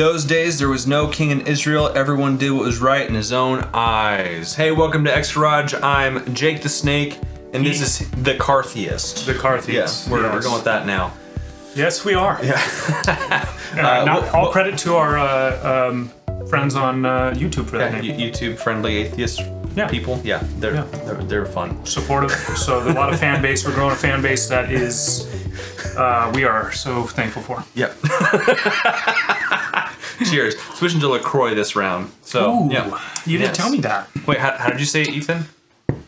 those days, there was no king in Israel. Everyone did what was right in his own eyes. Hey, welcome to X Garage. I'm Jake the Snake, and this is the Cartheist. The Carthians. Yes, we're, we're going with that now. Yes, we are. Yeah. Uh, not, wh- all credit to our uh, um, friends on uh, YouTube for that yeah name. YouTube friendly atheist Yeah. people. Yeah, they're, Yeah. they're they're fun. Supportive. So a lot of fan base. We're growing a fan base that is uh, we are so thankful for. Yep. Cheers. Switching to Lacroix this round. So Ooh, yeah. you didn't Yes. tell me that. Wait, how, how did you say it, Ethan?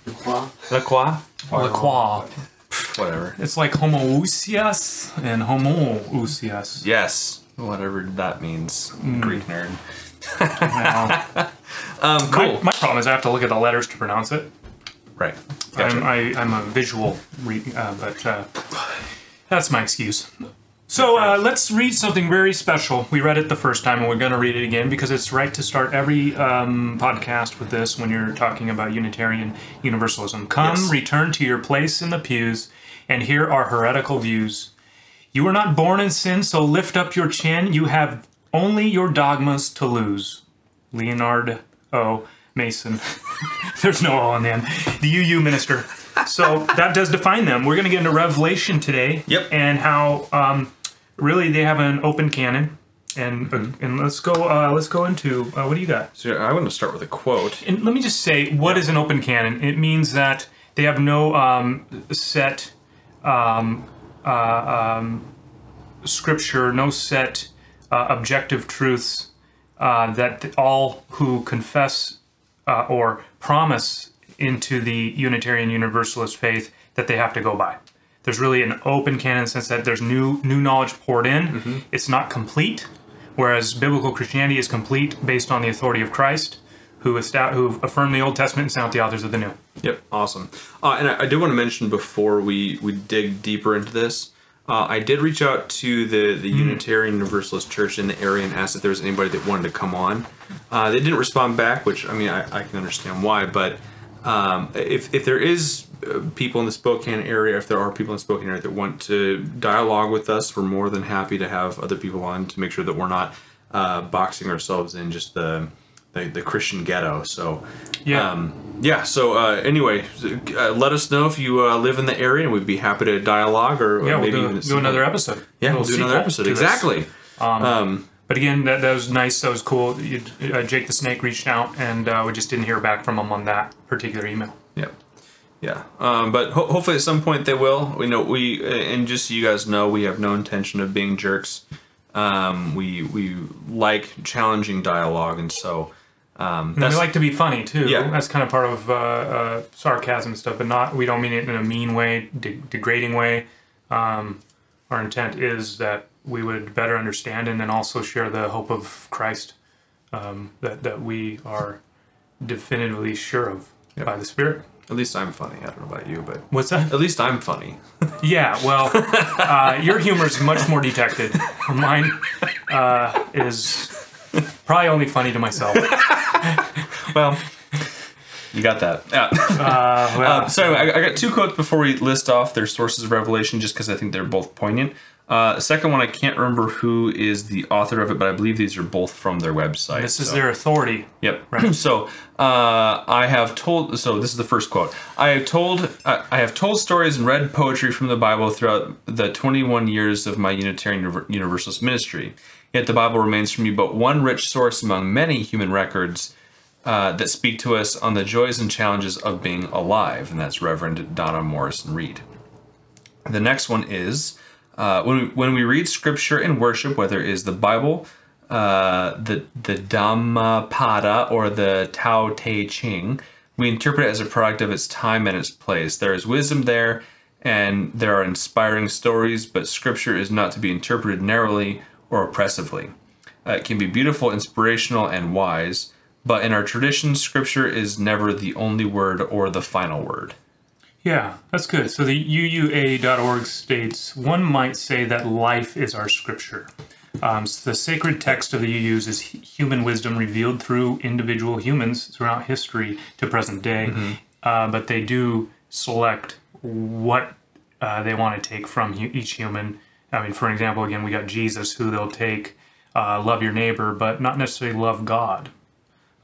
Lacroix. Lacroix. La Croix. Whatever. It's like homoousios and homoiousios. Yes. Whatever that means. Mm. Greek nerd. Now, Um, cool. my, my problem is I have to look at the letters to pronounce it. right. Gotcha. I'm, I, I'm a visual, re- uh, but uh, that's my excuse. So uh, let's read something very special. We read it the first time, and we're going to read it again because it's right to start every um, podcast with this when you're talking about Unitarian Universalism. Come, Yes. return to your place in the pews, and hear our heretical views. You were not born in sin, so lift up your chin. You have only your dogmas to lose. Leonard O. Mason. There's no O on the end. The UU minister. So that does define them. We're going to get into Revelation today. Yep. And how um, really they have an open canon. And uh, and let's go uh, let's go into uh, what do you got? So I want to start with a quote. And let me just say, what is an open canon? It means that they have no um, set um, uh, um, scripture, no set uh, objective truths uh, that all who confess uh, or promise into the Unitarian Universalist faith that they have to go by. There's really an open canon in the sense that there's new new knowledge poured in. It's not complete, whereas biblical Christianity is complete based on the authority of Christ, who estab- who affirmed the Old Testament and sent out the authors of the New. Yep, awesome. Uh, and I, I did want to mention before we, we dig deeper into this, uh, I did reach out to the, the Unitarian Universalist Church in the area and asked if there was anybody that wanted to come on. Uh, they didn't respond back, which I mean I, I can understand why. But um, if if there is people in the Spokane area, if there are people in the Spokane area that want to dialogue with us, we're more than happy to have other people on to make sure that we're not uh, boxing ourselves in just the the, the Christian ghetto. So Yeah. um, yeah. So uh, anyway, uh, let us know if you uh, live in the area, and we'd be happy to dialogue or, or Yeah, we'll maybe do, do another episode. Yeah, we'll do another episode. to this. Exactly. But again, that, that was nice. That was cool. You, uh, Jake the Snake reached out, and uh, we just didn't hear back from him on that particular email. Yeah. Yeah. Um, but ho- hopefully at some point they will. We know we and just so you guys know, we have no intention of being jerks. Um, we we like challenging dialogue, and so um, And we like to be funny too. Yeah. That's kind of part of uh, uh, sarcasm and stuff, but not. We don't mean it in a mean way, de- degrading way. Um, our intent is that we would better understand and then also share the hope of Christ um, that that we are definitively sure of by the Spirit. At least I'm funny. I don't know about you, but What's that? at least I'm funny. Yeah, well, uh, your humor is much more detected. Mine uh, is probably only funny to myself. well, you got that. Yeah. Uh, well, Uh, so anyway, I, I got two quotes before we list off their sources of revelation, just because I think they're both poignant. Uh, second one, I can't remember who is the author of it, but I believe these are both from their website. this is so- their authority. Yep. so uh, I have told. So this is the first quote. I have told. I I have told stories and read poetry from the Bible throughout the 21 years of my Unitarian Universalist ministry. Yet the Bible remains for me but one rich source among many human records uh, that speak to us on the joys and challenges of being alive, and that's Reverend Donna Morrison Reed. The next one is uh, when we, when we read scripture in worship, whether it is the Bible, uh, the the Dhammapada or the Tao Te Ching, we interpret it as a product of its time and its place. There is wisdom there, and there are inspiring stories, but scripture is not to be interpreted narrowly or oppressively. Uh, it can be beautiful, inspirational, and wise, but in our tradition, scripture is never the only word or the final word. Yeah, that's good. So the UUA.org states one might say that life is our scripture. Um, so the sacred text of the UUs is human wisdom revealed through individual humans throughout history to present day, uh, but they do select what uh, they want to take from hu- each human. I mean, for example, again, we got Jesus, who they'll take uh, love your neighbor, but not necessarily love God.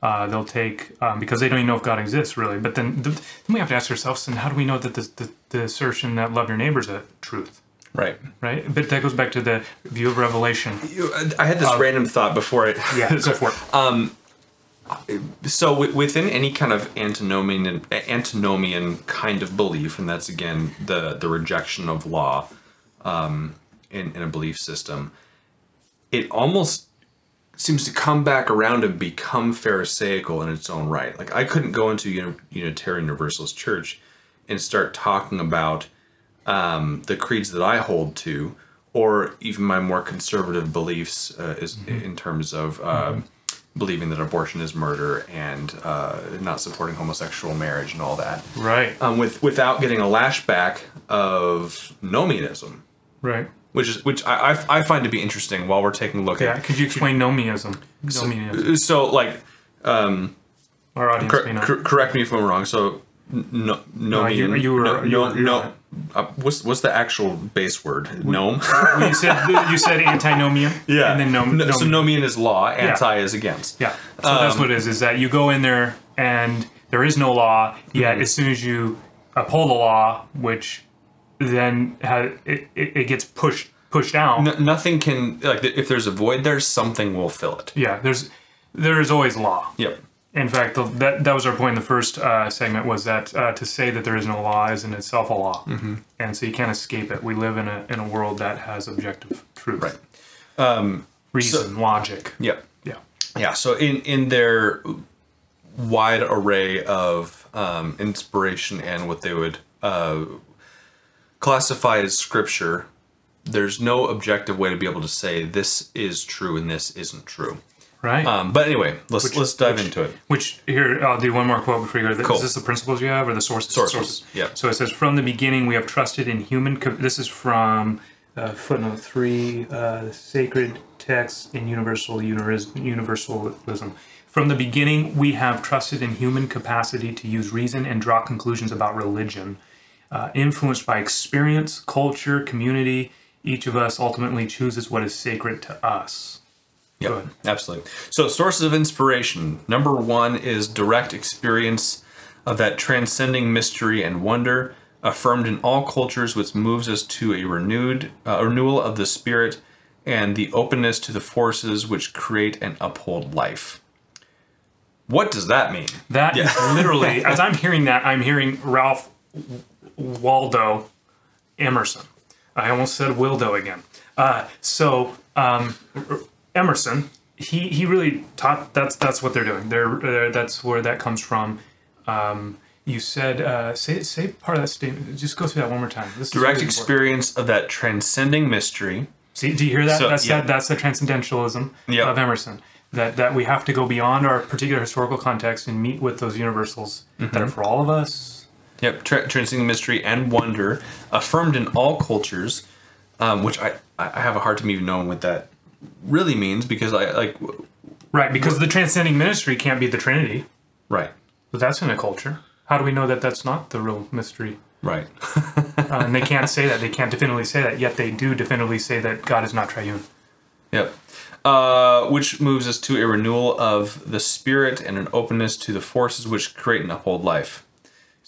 Uh, they'll take um, because they don't even know if God exists really. But then, then we have to ask ourselves, and how do we know that the, the, the assertion that love your neighbor is a truth? Right. Right. But that goes back to the view of Revelation. You, I had this random thought before it. Yeah. go for it. So w- within any kind of antinomian antinomian kind of belief, and that's again the the rejection of law um, in in a belief system, it almost seems to come back around and become pharisaical in its own right. Like I couldn't go into Unitarian Universalist Church and start talking about um, the creeds that I hold to, or even my more conservative beliefs uh, is in terms of um, believing that abortion is murder and uh, not supporting homosexual marriage and all that, right. um, with without getting a lashback of nomianism, right. Which is which I, I, I find to be interesting. While we're taking a look Yeah. at Yeah, Could you explain nomiism? Nomiism. so like Our audience cor- cor- correct me if I'm wrong. So no, nomian. you- you were- no, you no, were- no- uh, what's what's the actual base word? Gnome. you said you said antinomian. And then nom, No, so nomian. nomian is law. Anti is against. Yeah. So that's Um, what it is. Is that you go in there and there is no law. Yet Mm-hmm. as soon as you uphold the law, which then it, it, it gets pushed pushed down. N- nothing can like if there's a void there, something will fill it. Yeah. There's there is always law. Yep. In fact, the, that that was our point in the first uh, segment was that uh, to say that there is no law is in itself a law, mm-hmm. and so you can't escape it. We live in a in a world that has objective truth, Right. reason, logic. Yep. Yeah. Yeah. So in in their wide array of um, inspiration and what they would uh, classify as scripture, there's no objective way to be able to say this is true and this isn't true. Right. Um, but anyway, let's let's dive into it. Which here I'll do one more quote before you go. Cool. Is this the principles you have or the sources? Sources, yeah. So it says, "From the beginning, we have trusted in human." Co- this is from uh, footnote three, uh, sacred texts in universal universal universalism. From the beginning, we have trusted in human capacity to use reason and draw conclusions about religion, uh, influenced by experience, culture, community. Each of us ultimately chooses what is sacred to us. Yeah, absolutely. So, sources of inspiration. Number one is direct experience of that transcending mystery and wonder, affirmed in all cultures, which moves us to a renewed uh, renewal of the spirit and the openness to the forces which create and uphold life. What does that mean? That is literally, as I'm hearing that, I'm hearing Ralph Waldo Emerson. I almost said Wildo again. Uh, so um, Emerson, he he really taught. That's that's what they're doing. They're, uh, that's where that comes from. Um, you said uh, say say part of that statement. Just go through that one more time. This is Direct really important. experience of that transcending mystery. See, do you hear that? So, that's yeah. that, that's the transcendentalism Yep. of Emerson. That that we have to go beyond our particular historical context and meet with those universals that Mm-hmm. are for all of us. Yep, tra- transcending mystery and wonder, affirmed in all cultures, um, which I, I have a hard time even knowing what that really means because I like Right, because the transcending ministry can't be the Trinity, right, but that's in a culture. How do we know that that's not the real mystery? right, Uh, and they can't say that. They can't definitively say that. Yet they do definitively say that God is not triune. yep. Uh, which moves us to a renewal of the spirit and an openness to the forces which create and uphold life.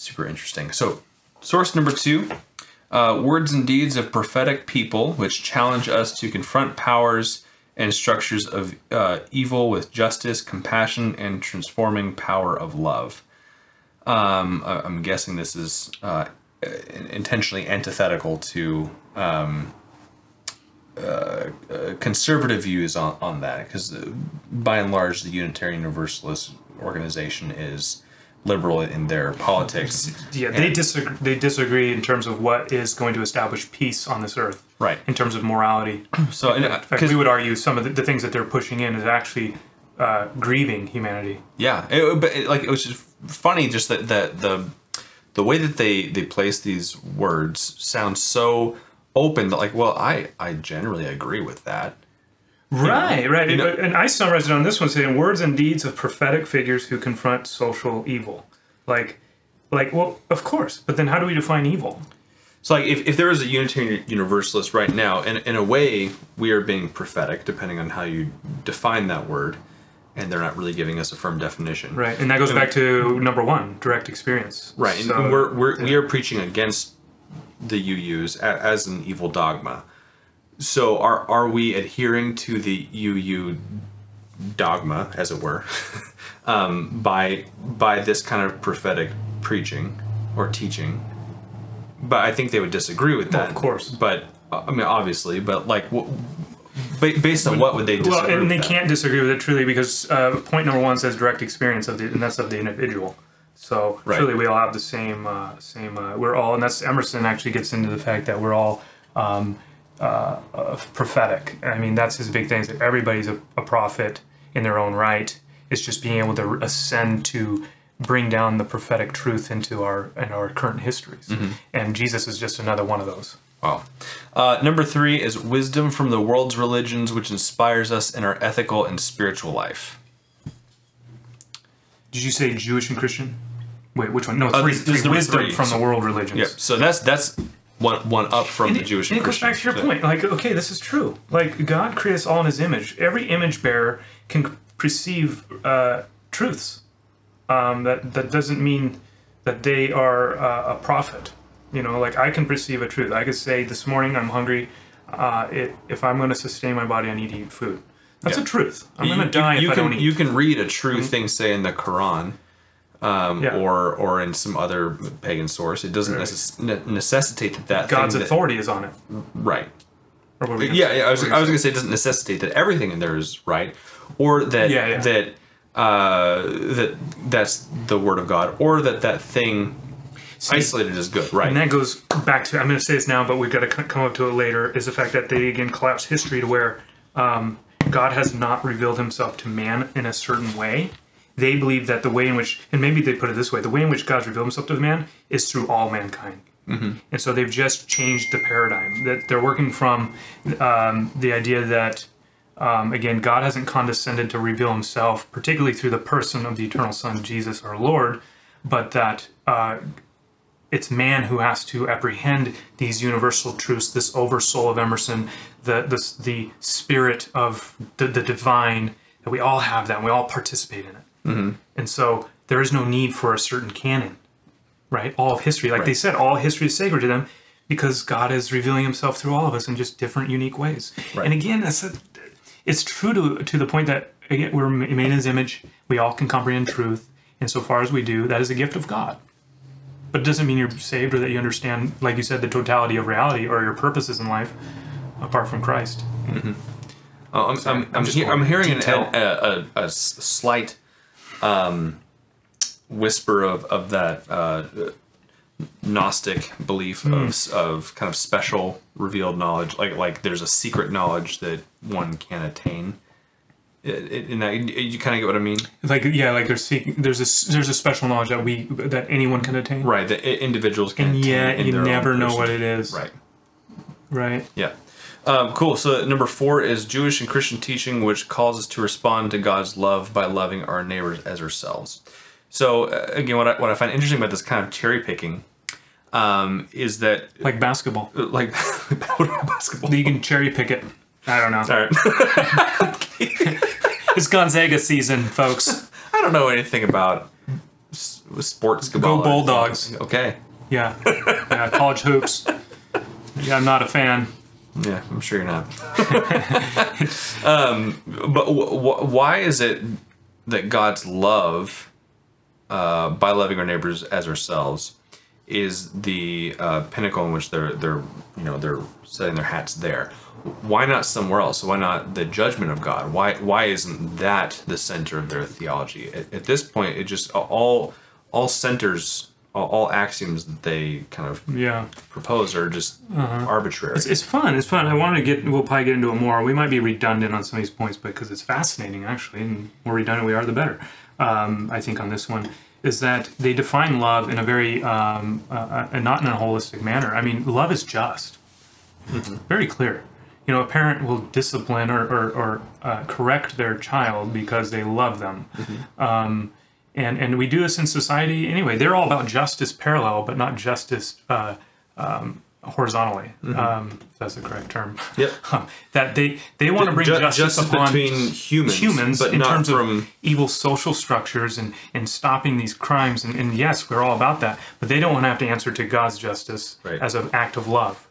Super interesting. So, source number two uh, words and deeds of prophetic people which challenge us to confront powers and structures of uh, evil with justice, compassion, and transforming power of love. Um, I'm guessing this is uh, intentionally antithetical to um, uh, uh, conservative views on, on that, because by and large, the Unitarian Universalist organization is liberal in their politics. Yeah, they disagree. They disagree in terms of what is going to establish peace on this earth. Right. In terms of morality. So, In uh, fact, 'cause- we would argue some of the, the things that they're pushing in is actually uh, grieving humanity. Yeah, it, but it, like it was just funny, just that the the the way that they they place these words sounds so open that like, well, I I generally agree with that. Right, right. you know- and I summarized it on this one saying words and deeds of prophetic figures who confront social evil. Like, like, well, of course. But then how do we define evil? So like if, if there is a Unitarian Universalist right now, and in a way we are being prophetic, depending on how you define that word, and they're not really giving us a firm definition. Right, and that goes back to number one, direct experience. Right, and, So- and we're, we're we are preaching against the UUs as an evil dogma. So are are we adhering to the UU dogma, as it were, um, by by this kind of prophetic preaching or teaching? But I think they would disagree with that. of course. But I mean, obviously, but like, wh- based on what would they disagree? Well, and they can't disagree with it truly because uh, point number one says direct experience of the, and that's of the individual. So Right. truly, we all have the same, uh, same. Uh, we're all, and that's Emerson actually gets into the fact that we're all um, uh, uh, prophetic. I mean, that's his big thing. Is that everybody's a, a prophet in their own right. It's just being able to ascend to bring down the prophetic truth into our in our current histories. Mm-hmm. And Jesus is just another one of those. Wow. Uh, number three is wisdom from the world's religions, which inspires us in our ethical and spiritual life. Did you say Jewish and Christian? Wait, which one? No, Uh, three. this- this three. Wisdom three, from so- the world religions. Yep. So that's that's one one up from And the it, Jewish and it goes back to your point. Like, okay, this is true. Like, God created us all in His image. Every image bearer can perceive uh, truths. Um, that that doesn't mean that they are uh, a prophet. You know, like I can perceive a truth. I could say this morning I'm hungry. Uh, it, if I'm going to sustain my body, I need to eat food. That's Yeah. a truth. I'm going to die you, you if I can don't eat. you can read a true thing say in the Quran. Um, Yeah. or or in some other pagan source, it doesn't Right. necess- necessitate that that God's authority is on it. right. Or what were we gonna Yeah, yeah, I was, I was gonna gonna say it doesn't necessitate that everything in there is right, or that Yeah, yeah. that uh, that that's the word of God, or that that thing isolated is good, right? And that goes back to I'm going to say this now, but we've got to come up to it later. Is the fact that they again collapse history to where um, God has not revealed Himself to man in a certain way. They believe that the way in which, and maybe they put it this way, the way in which God's revealed Himself to man is through all mankind. And so they've just changed the paradigm. That they're working from um, the idea that um, again, God hasn't condescended to reveal himself, particularly through the person of the eternal Son, Jesus our Lord, but that uh, it's man who has to apprehend these universal truths, this oversoul of Emerson, the, the, the spirit of the, the divine, that we all have that, and we all participate in it. Mm-hmm. And so there is no need for a certain canon, right? All of history, like they said, all history is sacred to them because God is revealing himself through all of us in just different, unique ways. Right. And again, that's a, it's true to to the point that again we're made in His image. We all can comprehend truth, and so far as we do, that is a gift of God. But it doesn't mean you're saved or that you understand, like you said, the totality of reality or your purposes in life, apart from Christ. Mm-hmm. Oh, I'm, I'm, I'm, just he- I'm hearing an, a, a, a slight um, whisper of, of that uh, Gnostic belief Hmm. of, of kind of special revealed knowledge, like like there's a secret knowledge that one can attain. I- I- In that, you kind of get what I mean, Like yeah, like there's there's a there's a special knowledge that we that anyone can attain. right? That individuals can. And in you never know what it is. Right. Right. Yeah. Um, cool. So number four is Jewish and Christian teaching, which calls us to respond to God's love by loving our neighbors as ourselves. So uh, again, what I, what I find interesting about this kind of cherry picking um, is that Like basketball, uh, like basketball. you can cherry pick it. I don't know. It's Gonzaga season, folks. I don't know anything about s- sports. Go Bulldogs. Okay. Yeah. yeah. College hoops. Yeah, I'm not a fan. Yeah, I'm sure you're not. um, but w- w- why is it that God's love, uh, by loving our neighbors as ourselves, is the uh, pinnacle in which they're they're you know they're setting their hats there? Why not somewhere else? Why not the judgment of God? Why why isn't that the center of their theology? At, at this point, it just all all centers. All, all axioms that they kind of Yeah. propose are just arbitrary. It's, it's fun. It's fun. I wanted to get. We'll probably get into it more. We might be redundant on some of these points but because it's fascinating, actually. And more redundant we are, the better. Um, I think on this one is that they define love in a very um, uh, uh, not in a holistic manner. I mean, love is just. Very clear. You know, a parent will discipline or or, or uh, correct their child because they love them. Um, and and we do this in society anyway. They're all about justice parallel, but not justice uh, um, horizontally. Um, that's the correct term. Yep. that they they want to bring Ju- justice, justice upon between humans, humans but in terms from- of evil social structures and and stopping these crimes. And, and yes, we're all about that, but they don't want to have to answer to God's justice Right. as an act of love.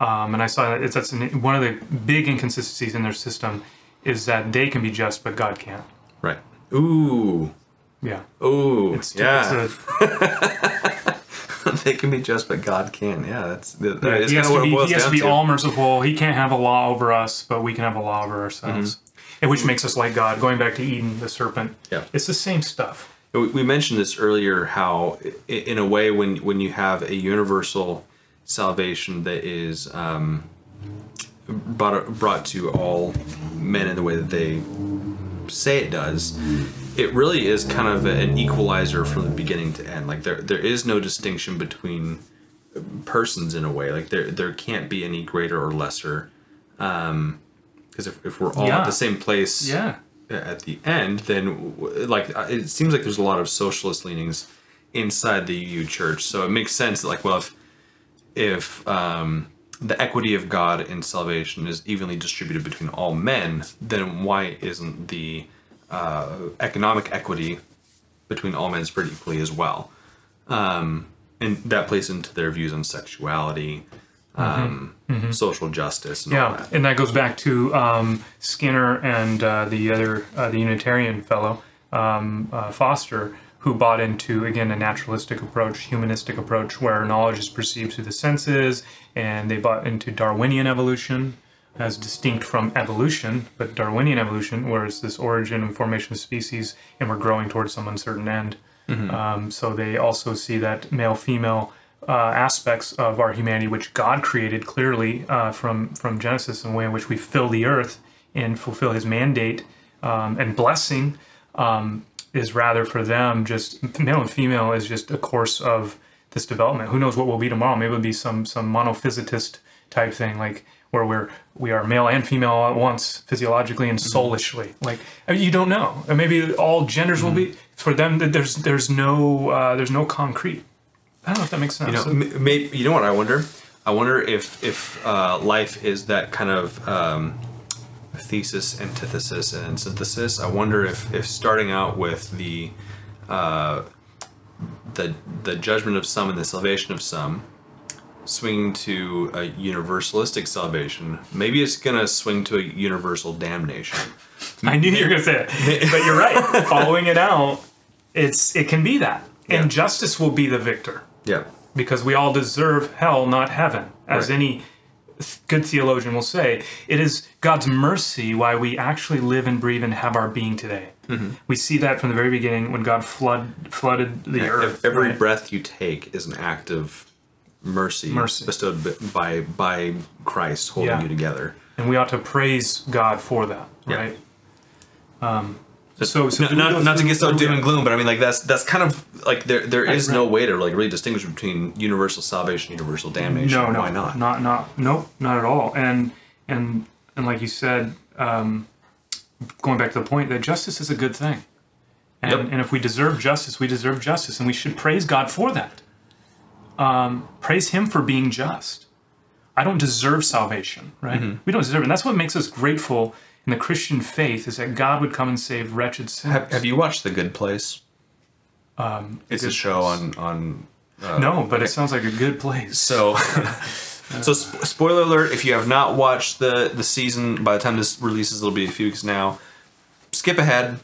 Um, and I saw that it's, that's an, one of the big inconsistencies in their system is that they can be just, but God can't. Right. Ooh. Yeah. Ooh. It's, yeah. it's they can be just, but God can. Yeah, that's that Yeah, is he has kind of what to it be, boils he has to be to. all merciful. He can't have a law over us, but we can have a law over ourselves. And which makes us like God. Going back to Eden, the serpent. Yeah. It's the same stuff. We we mentioned this earlier. How, in a way, when when you have a universal salvation that is um, brought brought to all men in the way that they say it does, it really is kind of an equalizer from the beginning to end. Like there there is no distinction between persons in a way. Like there there can't be any greater or lesser. Because if, if we're all Yeah. at the same place Yeah. at the end, then like uh, it seems like there's a lot of socialist leanings inside the UU church. So it makes sense that like well if if um, the equity of God in salvation is evenly distributed between all men, then why isn't the uh, economic equity between all men spread equally as well? Um, and that plays into their views on sexuality, um, social justice, and Yeah, that. and that goes back to um, Skinner and uh, the other uh, the Unitarian fellow um, uh, Foster, who bought into again a naturalistic approach, humanistic approach, where knowledge is perceived through the senses, and they bought into Darwinian evolution as distinct from evolution, but Darwinian evolution, where it's this origin and formation of species, and we're growing towards some uncertain end. Um, so they also see that male female uh, aspects of our humanity, which God created clearly uh, from from Genesis, in the way in which we fill the earth and fulfill His mandate um, and blessing, um, is rather for them just male and female is just a course of this development. Who knows what will be tomorrow? Maybe it'll be some some monophysitist type thing, like where we're we are male and female at once physiologically and soulishly. Like I mean, you don't know. And maybe all genders will be for them. that There's there's no uh, there's no concrete. I don't know if that makes sense. You know, m- may, you know what I wonder? I wonder if if uh, life is that kind of um, thesis, antithesis, and synthesis. I wonder if if starting out with the uh, the the judgment of some and the salvation of some, swinging to a universalistic salvation, maybe it's gonna swing to a universal damnation. I knew you were gonna say it, but you're right. Following it out, it's it can be that, and Yeah. justice will be the victor Yeah. because we all deserve hell, not heaven, as Right. any good theologian will say. It is God's mercy why we actually live and breathe and have our being today. Mm-hmm. We see that from the very beginning when God flood flooded the earth. Every right? breath you take is an act of mercy, Mercy. bestowed by by Christ holding Yeah. you together. and we ought to praise God for that, Yeah. right? Um, so, so No, not, not to get so doom and gloom, but I mean, like that's that's kind of like there there is Right, no way to like really distinguish between universal salvation, and universal damnation. No, no, Why not? Not, not, nope, not at all. And and and like you said, um, going back to the point that justice is a good thing, and Yep. and if we deserve justice, we deserve justice, and we should praise God for that. Um, praise Him for being just. I don't deserve salvation, right? Mm-hmm. We don't deserve it. And that's what makes us grateful in the Christian faith is that God would come and save wretched sinners. Have, have you watched The Good Place? Um, It's a show Place. on on. no, but it sounds like a good place. So, so sp- spoiler alert: if you have not watched the the season, by the time this releases, it'll be a few weeks now. Skip ahead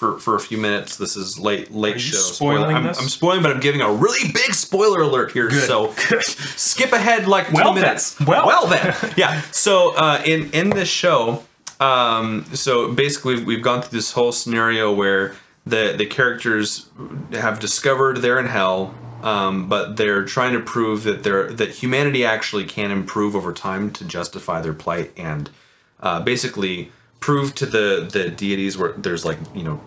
for for a few minutes. This is late late you show. spoiling I'm, this? I'm spoiling, but I'm giving a really big spoiler alert here. Good. So skip ahead like Well two then. minutes. Well. well then, yeah. So uh, in in this show, um, so basically we've, we've gone through this whole scenario where the the characters have discovered they're in hell, um, but they're trying to prove that they're that humanity actually can improve over time to justify their plight and uh, basically prove to the the deities where there's like you know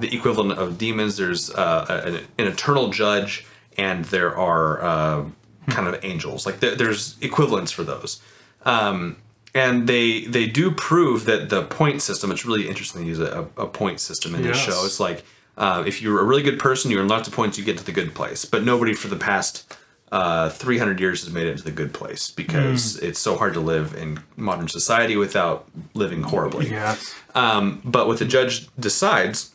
the equivalent of demons. There's uh, an, an eternal judge, and there are uh, kind of angels. Like there, there's equivalents for those. Um, and they they do prove that the point system. It's really interesting to use a, a point system in this Yes. show. It's like uh, if you're a really good person, you earn lots of points, you get to the good place. But nobody for the past uh, 300 years has made it to the good place because Hmm. it's so hard to live in modern society without living horribly. Yeah. Um, but what the judge decides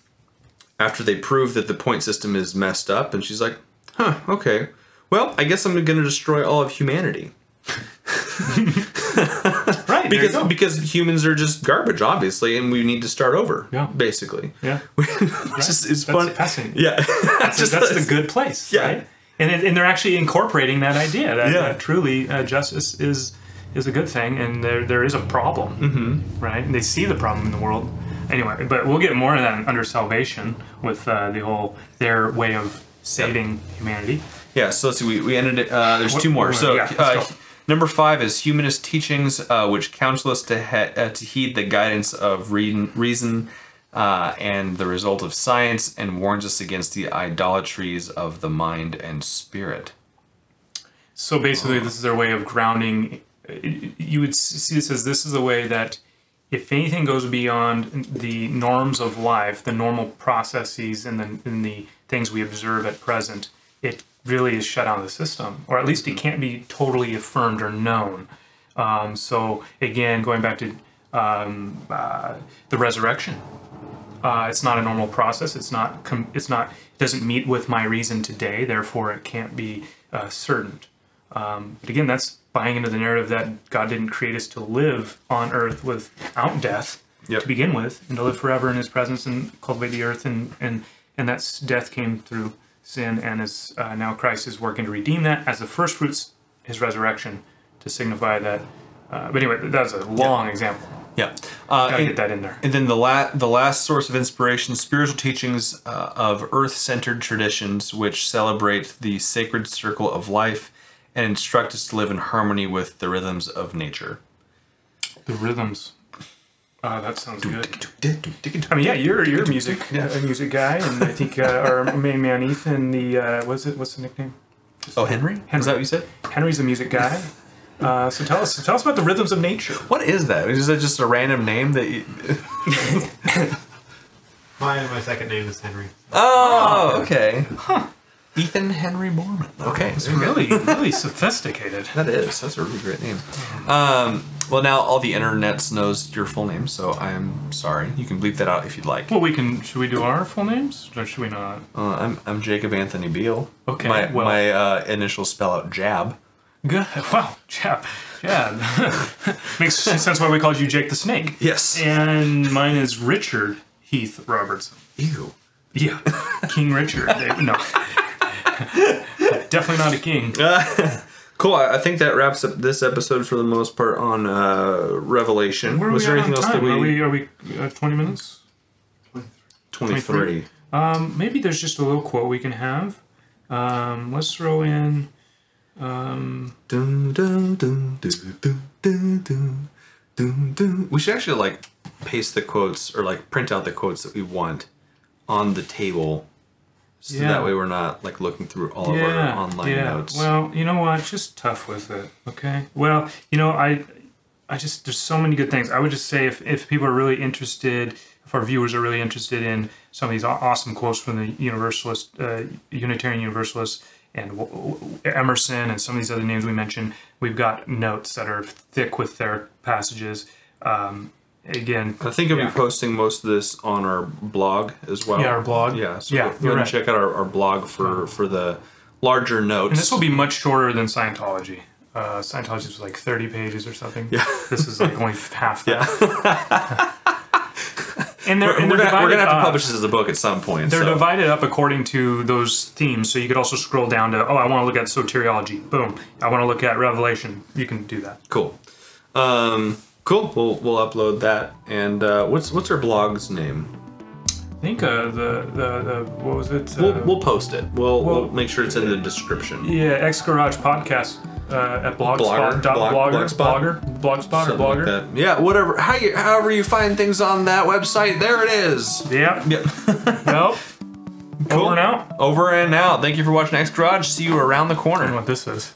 after they prove that the point system is messed up, and she's like, huh, okay. Well, I guess I'm going to destroy all of humanity. Right. Because because humans are just garbage, obviously, and we need to start over. Yeah. Basically. yeah. Which is, is That's funny. fascinating. Yeah. That's, Just- that's the good place. Yeah. Right? And, it, and they're actually incorporating that idea that, Yeah. that truly uh, justice is is a good thing, and there there is a problem, mm-hmm. right? And they see the problem in the world. Anyway, but we'll get more of that under salvation with uh, the whole their way of saving humanity. Yeah, so let's see. We, we ended it. Uh, there's two more. So yeah, uh, number five is humanist teachings, uh, which counsel us to he- uh, to heed the guidance of reason, reason uh, and the result of science, and warns us against the idolatries of the mind and spirit. So basically, this is their way of grounding. You would see this as this is a way that if anything goes beyond the norms of life, the normal processes and the, and the things we observe at present, it really is shut out of the system, or at least it can't be totally affirmed or known. Um, so again, going back to um, uh, the resurrection, uh, it's not a normal process. It's not. Com- it's not. It doesn't meet with my reason today. Therefore, it can't be uh, certain. Um, but again, that's buying into the narrative that God didn't create us to live on earth without death Yep. to begin with, and to live forever in His presence and cultivate the earth, and and and that's death came through sin, and is uh, now Christ is working to redeem that as the first fruits, His resurrection, to signify that. Uh, but anyway, that's a long example. Yeah. Uh, Gotta and, get that in there. and then the la- the last source of inspiration, spiritual teachings uh, of earth-centered traditions, which celebrate the sacred circle of life and instruct us to live in harmony with the rhythms of nature. The rhythms. Uh, that sounds good. I mean, yeah, you're you're a music a music guy, and I think uh, our main man Ethan, the uh, what's it? What's the nickname? Oh, Henry? Is that what you said? Henry's a music guy. Uh, so tell us tell us about the rhythms of nature. What is that? Is that just a random name that you... My my second name is Henry. Oh, okay. Ethan Henry Borman. Okay. It's really really sophisticated. That is. That's a really great name. Um, well, now all the internets knows your full name, so I'm sorry. You can bleep that out if you'd like. Well, we can. Should we do our full names, or should we not? Uh, I'm, I'm Jacob Anthony Beal. Okay, My, well- my uh, initials spell out Jab. Good. Wow, Jab. Jab. Makes sense why we called you Jake the Snake. Yes. And mine is Richard Heath Robertson. Ew. Yeah, King Richard. No, definitely not a king. Cool. I think that wraps up this episode for the most part on uh, Revelation. Was there anything else that we? Are we, are we uh, 20 minutes? 23. Um, maybe there's just a little quote we can have. Um, let's throw in. Dun, dun, dun, dun, dun, dun, dun, dun, dun. We should actually like paste the quotes or like print out the quotes that we want on the table, so Yeah. that way we're not like looking through all of our online yeah. notes. Well, you know what? Just tough with it. Okay. Well, you know, I, I just there's so many good things. I would just say if if people are really interested, if our viewers are really interested in some of these awesome quotes from the Universalist, uh, Unitarian Universalists. And Emerson and some of these other names we mentioned, we've got notes that are thick with their passages. Um, again, I think I'll Yeah. be posting most of this on our blog as well. Yeah, our blog. Yeah, so Yeah, go and right. check out our, our blog for for the larger notes. And this will be much shorter than Scientology. Uh, Scientology was like 30 pages or something. Yeah. This is like only half that. yeah, And they're, we're, and we're they're gonna, we're gonna have to up. publish this as a book at some point. They're so. divided up according to those themes. So you could also scroll down to, oh, I want to look at soteriology. Boom. I want to look at Revelation. You can do that. Cool. Um, cool. We'll we'll upload that. And uh, what's what's our blog's name? I think uh, the, the, the, what was it? Uh, We'll we'll post it. We'll we'll, well- make sure it's in the description. yeah, X Garage Podcast uh, at blogspot. Blogger? dot Blog- blogger, Blogspot? blogger, blogspot or like blogger. that. Yeah, whatever. How you, however you find things on that website, there it is. Yep. Yep. Nope. Cool. Over and out. Over and out. Thank you for watching X Garage. See you around the I don't know corner. what this is.